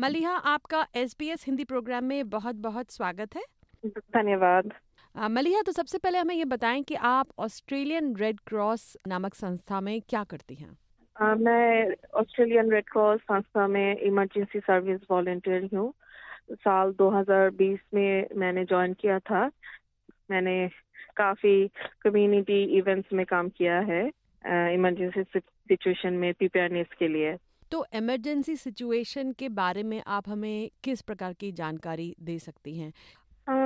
मलिहा आपका S Hindi programme में बहुत बहुत स्वागत है। धन्यवाद। मलिहा तो सबसे पहले हमें ये बताएँ कि आप ऑस्ट्रेलियन रेड क्रॉस नामक संस्था में क्या करती हैं? मैं ऑस्ट्रेलियन रेड क्रॉस संस्था में इमरजेंसी सर्विस वॉल्टियर हूँ। साल 2020 में मैंने ज्वाइन किया था। मैंने काफ़ी कम्युनिटी इवेंट्स में काम किया है इमरजेंसी सिचुएशन में प्रिपेयरनेस के लिए। तो इमरजेंसी सिचुएशन के बारे में आप हमें किस प्रकार की जानकारी दे सकती हैं?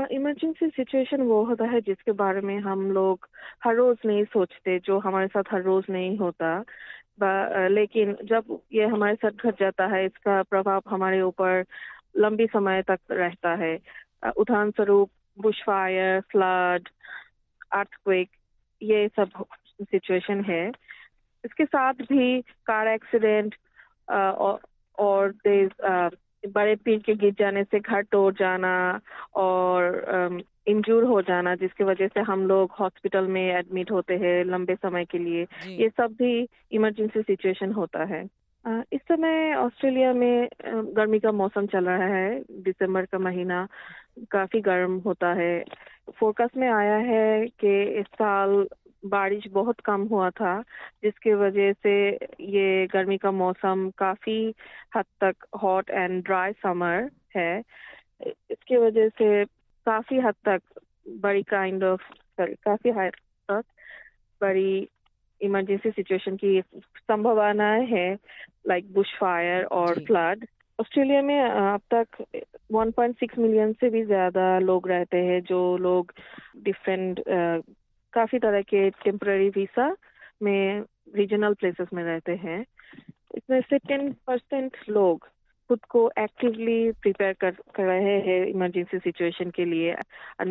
इमरजेंसी uh, सिचुएशन वो होता है जिसके बारे में हम लोग हर रोज नहीं सोचते जो हमारे साथ हर रोज नहीं होता। लेकिन जब ये हमारे साथ घट जाता है इसका प्रभाव हमारे ऊपर लंबी समय तक रहता है। उदाहरण स्वरूप बुश फायर फ्लड अर्थक्वेक ये सब सिचुएशन है। इसके साथ भी कार एक्सीडेंट और, बड़े पेड़ के गिर जाने से घर तोड़ जाना और इंजूर हो जाना जिसकी वजह से हम लोग हॉस्पिटल में एडमिट होते हैं लंबे समय के लिए। ये सब भी इमरजेंसी सिचुएशन होता है। इस समय ऑस्ट्रेलिया में गर्मी का मौसम चल रहा है। दिसंबर का महीना काफ़ी गर्म होता है। फोरकास्ट में आया है कि इस साल बारिश बहुत कम हुआ था जिसके वजह से ये गर्मी का मौसम काफ़ी हद तक हॉट एंड ड्राई समर है। इसके वजह से काफ़ी हद तक बड़ी काइंड ऑफ़ सॉरी काफ़ी हद तक बड़ी इमरजेंसी सिचुएशन की संभावना है लाइक बुश फायर और फ्लड ऑस्ट्रेलिया में अब तक 1.6 मिलियन से भी ज़्यादा लोग रहते हैं जो लोग डिफरेंट काफ़ी तरह के टेम्पररी वीसा में रीजनल प्लेसेस में रहते हैं। इसमें से टेन परसेंट लोग खुद को एक्टिवली प्रिपेयर कर कर रहे हैं इमरजेंसी सिचुएशन के लिए।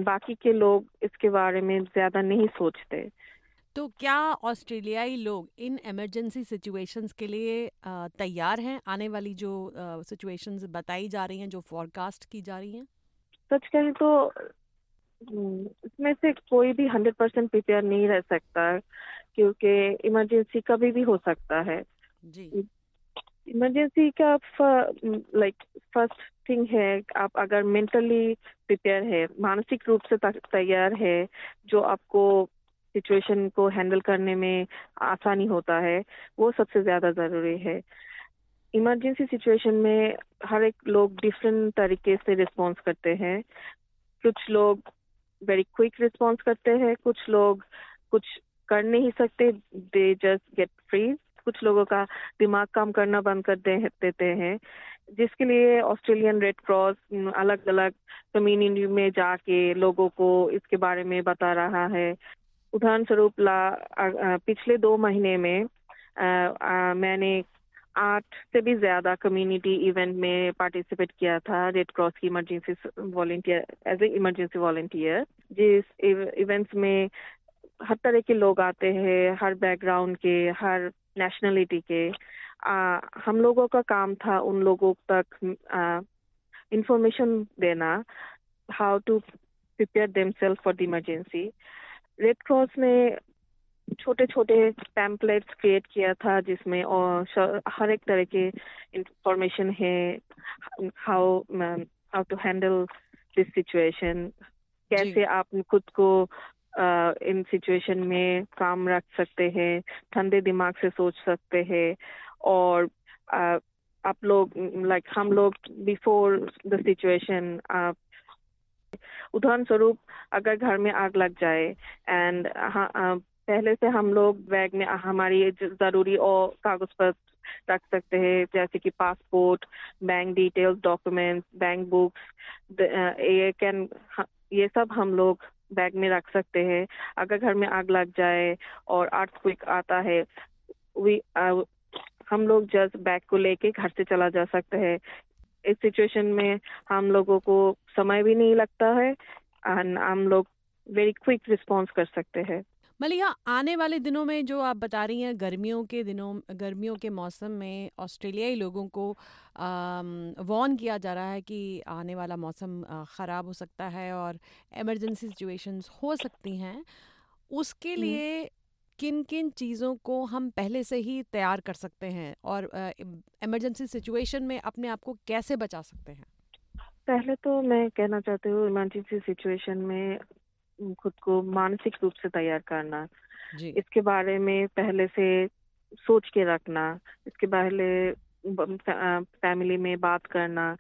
बाकी के लोग इसके बारे में ज़्यादा नहीं सोचते। तो क्या ऑस्ट्रेलियाई लोग इन इमरजेंसी सिचुएशंस के लिए तैयार हैं? आने वाली जो सिचुएशंस बताई जा रही हैं जो फॉरकास्ट की जा रही हैं? सच कहें तो इसमें से कोई भी हंड्रेड परसेंट प्रिपेयर नहीं रह सकता क्योंकि इमरजेंसी कभी भी हो सकता है। जी। इमरजेंसी का लाइक फ़र्स्ट थिंग है आप अगर मेंटली प्रिपेयर है मानसिक रूप से तैयार है जो आपको सिचुएशन को हैंडल करने में आसानी होता है वो सबसे ज़्यादा ज़रूरी है। इमरजेंसी सिचुएशन में हर एक लोग डिफरेंट तरीके से रिस्पॉन्स करते हैं। कुछ लोग वेरी क्विक रिस्पॉन्स करते हैं। कुछ लोग कुछ कर नहीं सकते। दे जस्ट गेट फ्रीज कुछ लोगों का दिमाग काम करना बंद कर दे, देते हैं। जिसके लिए ऑस्ट्रेलियन रेड क्रॉस अलग अलग कम्युनिटी में जाके लोगों को इसके बारे में बता रहा है। उदाहरण स्वरूप ला पिछले दो महीने में अ, अ, मैंने आठ से भी ज़्यादा कम्युनिटी इवेंट में पार्टिसिपेट किया था रेड क्रॉस की emergency volunteer as a emergency volunteer जिस इवेंट्स में हर तरह के लोग आते हैं हर बैकग्राउंड के हर नेशनलिटी के। आ, हम लोगों का काम था उन लोगों तक इंफॉर्मेशन देना how to prepare themselves for the emergency red cross ने छोटे छोटे पैम्पलेट्स क्रिएट किया था जिसमें और हर एक तरह के इंफॉर्मेशन है how how to handle this situation कैसे आप खुद को इन सिचुएशन में काम रख सकते हैं ठंडे दिमाग से सोच सकते हैं और अ, आप लोग लाइक like, हम लोग बिफोर द सिचुएशन आप उदाहरण स्वरूप अगर घर में आग लग जाए एंड पहले से हम लोग बैग में हमारी ज़रूरी और कागज़ पत्र रख सकते हैं, जैसे कि passport bank details documents bank books ये कैन ये सब हम लोग बैग में रख सकते हैं। अगर घर में आग लग जाए और अर्थक्वेक आता है वी हम लोग जस्ट बैग को लेके घर से चला जा सकता है। इस सिचुएशन में हम लोगों को समय भी नहीं लगता है एंड हम लोग वेरी क्विक रिस्पॉन्स कर सकते हैं। मलिया आने वाले दिनों में जो आप बता रही हैं गर्मियों के दिनों गर्मियों के मौसम में ऑस्ट्रेलियाई लोगों को वॉर्न किया जा रहा है कि आने वाला मौसम ख़राब हो सकता है और इमरजेंसी सिचुएशंस हो सकती हैं उसके। लिए किन किन चीज़ों को हम पहले से ही तैयार कर सकते हैं और इमरजेंसी सिचुएशन में अपने आप को कैसे बचा सकते हैं पहले तो मैं कहना चाहती हूँ इमरजेंसी सिचुएशन में खुद को मानसिक रूप से तैयार करना जी। इसके बारे में पहले से सोच के रखना इसके पहले फैमिली में बात करना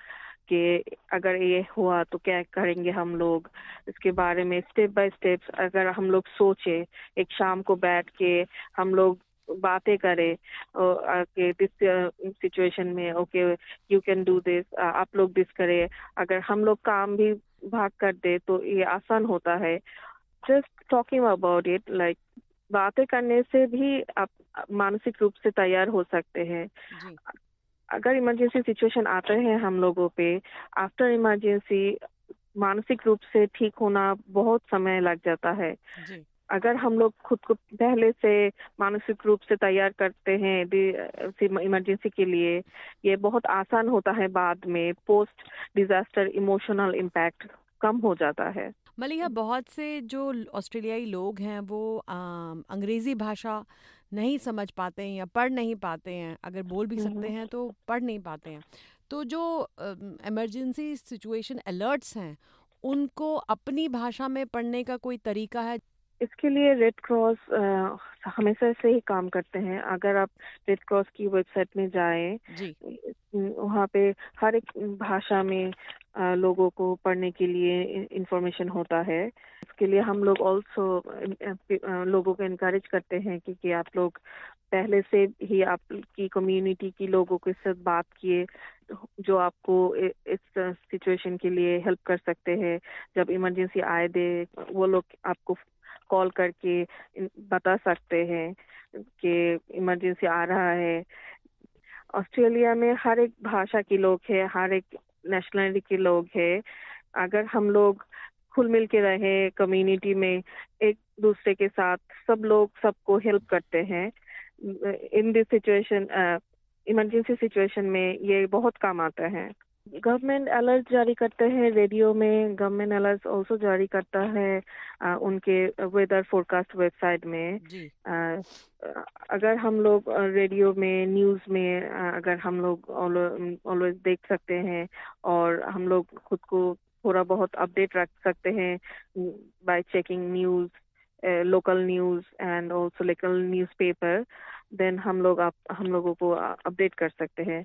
कि अगर ये हुआ तो क्या करेंगे हम लोग इसके बारे में स्टेप बाय स्टेप अगर हम लोग सोचे एक शाम को बैठ के हम लोग बातें करें कि दिस सिचुएशन में okay you can do this आप लोग दिस करें अगर हम लोग काम भी भाग कर दे तो ये आसान होता है। Just talking about it like बातें करने से भी आप मानसिक रूप से तैयार हो सकते हैं। अगर इमरजेंसी सिचुएशन आते हैं हम लोगों पे आफ्टर इमरजेंसी मानसिक रूप से ठीक होना बहुत समय लग जाता है। जी. अगर हम लोग खुद को पहले से मानसिक रूप से तैयार करते हैं इमरजेंसी के लिए ये बहुत आसान होता है बाद में पोस्ट डिजास्टर इमोशनल इम्पैक्ट कम हो जाता है। मलिया बहुत से जो ऑस्ट्रेलियाई लोग हैं वो आ, अंग्रेज़ी भाषा नहीं समझ पाते हैं या पढ़ नहीं पाते हैं अगर बोल भी सकते हैं तो पढ़ नहीं पाते हैं। तो जो इमरजेंसी सिचुएशन अलर्ट्स हैं उनको अपनी भाषा में पढ़ने का कोई तरीका है इसके लिए रेड क्रॉस हमेशा से ही काम करते हैं। अगर आप रेड क्रॉस की वेबसाइट में जाएँ वहाँ पे हर एक भाषा में आ, लोगों को पढ़ने के लिए इंफॉर्मेशन होता है। इसके लिए हम लोग ऑल्सो लोगों को इनक्रेज करते हैं कि, कि आप लोग पहले से ही आपकी कम्युनिटी की लोगों के साथ बात किए जो आपको इस सिचुएशन के लिए हेल्प कर सकते हैं। जब इमरजेंसी आए दे वो लोग आपको कॉल करके बता सकते हैं कि इमरजेंसी आ रहा है। ऑस्ट्रेलिया में हर एक भाषा के लोग हैं, हर एक नेशनलिटी के लोग हैं। अगर हम लोग खुल मिल के रहे कम्युनिटी में एक दूसरे के साथ, सब लोग सबको हेल्प करते हैं। In this situation emergency situation में ये बहुत काम आता है। गवर्नमेंट अलर्ट जारी करते हैं रेडियो में गवर्नमेंट अलर्ट ऑल्सो जारी करता है आ, उनके वेदर फोरकास्ट वेबसाइट में। आ, अगर हम लोग रेडियो में न्यूज़ में आ, अगर हम लोग ऑलवेज देख सकते हैं और हम लोग खुद को थोड़ा बहुत अपडेट रख सकते हैं by checking news local news and also local newspaper then हम लोग आप हम लोगों को अपडेट कर सकते हैं।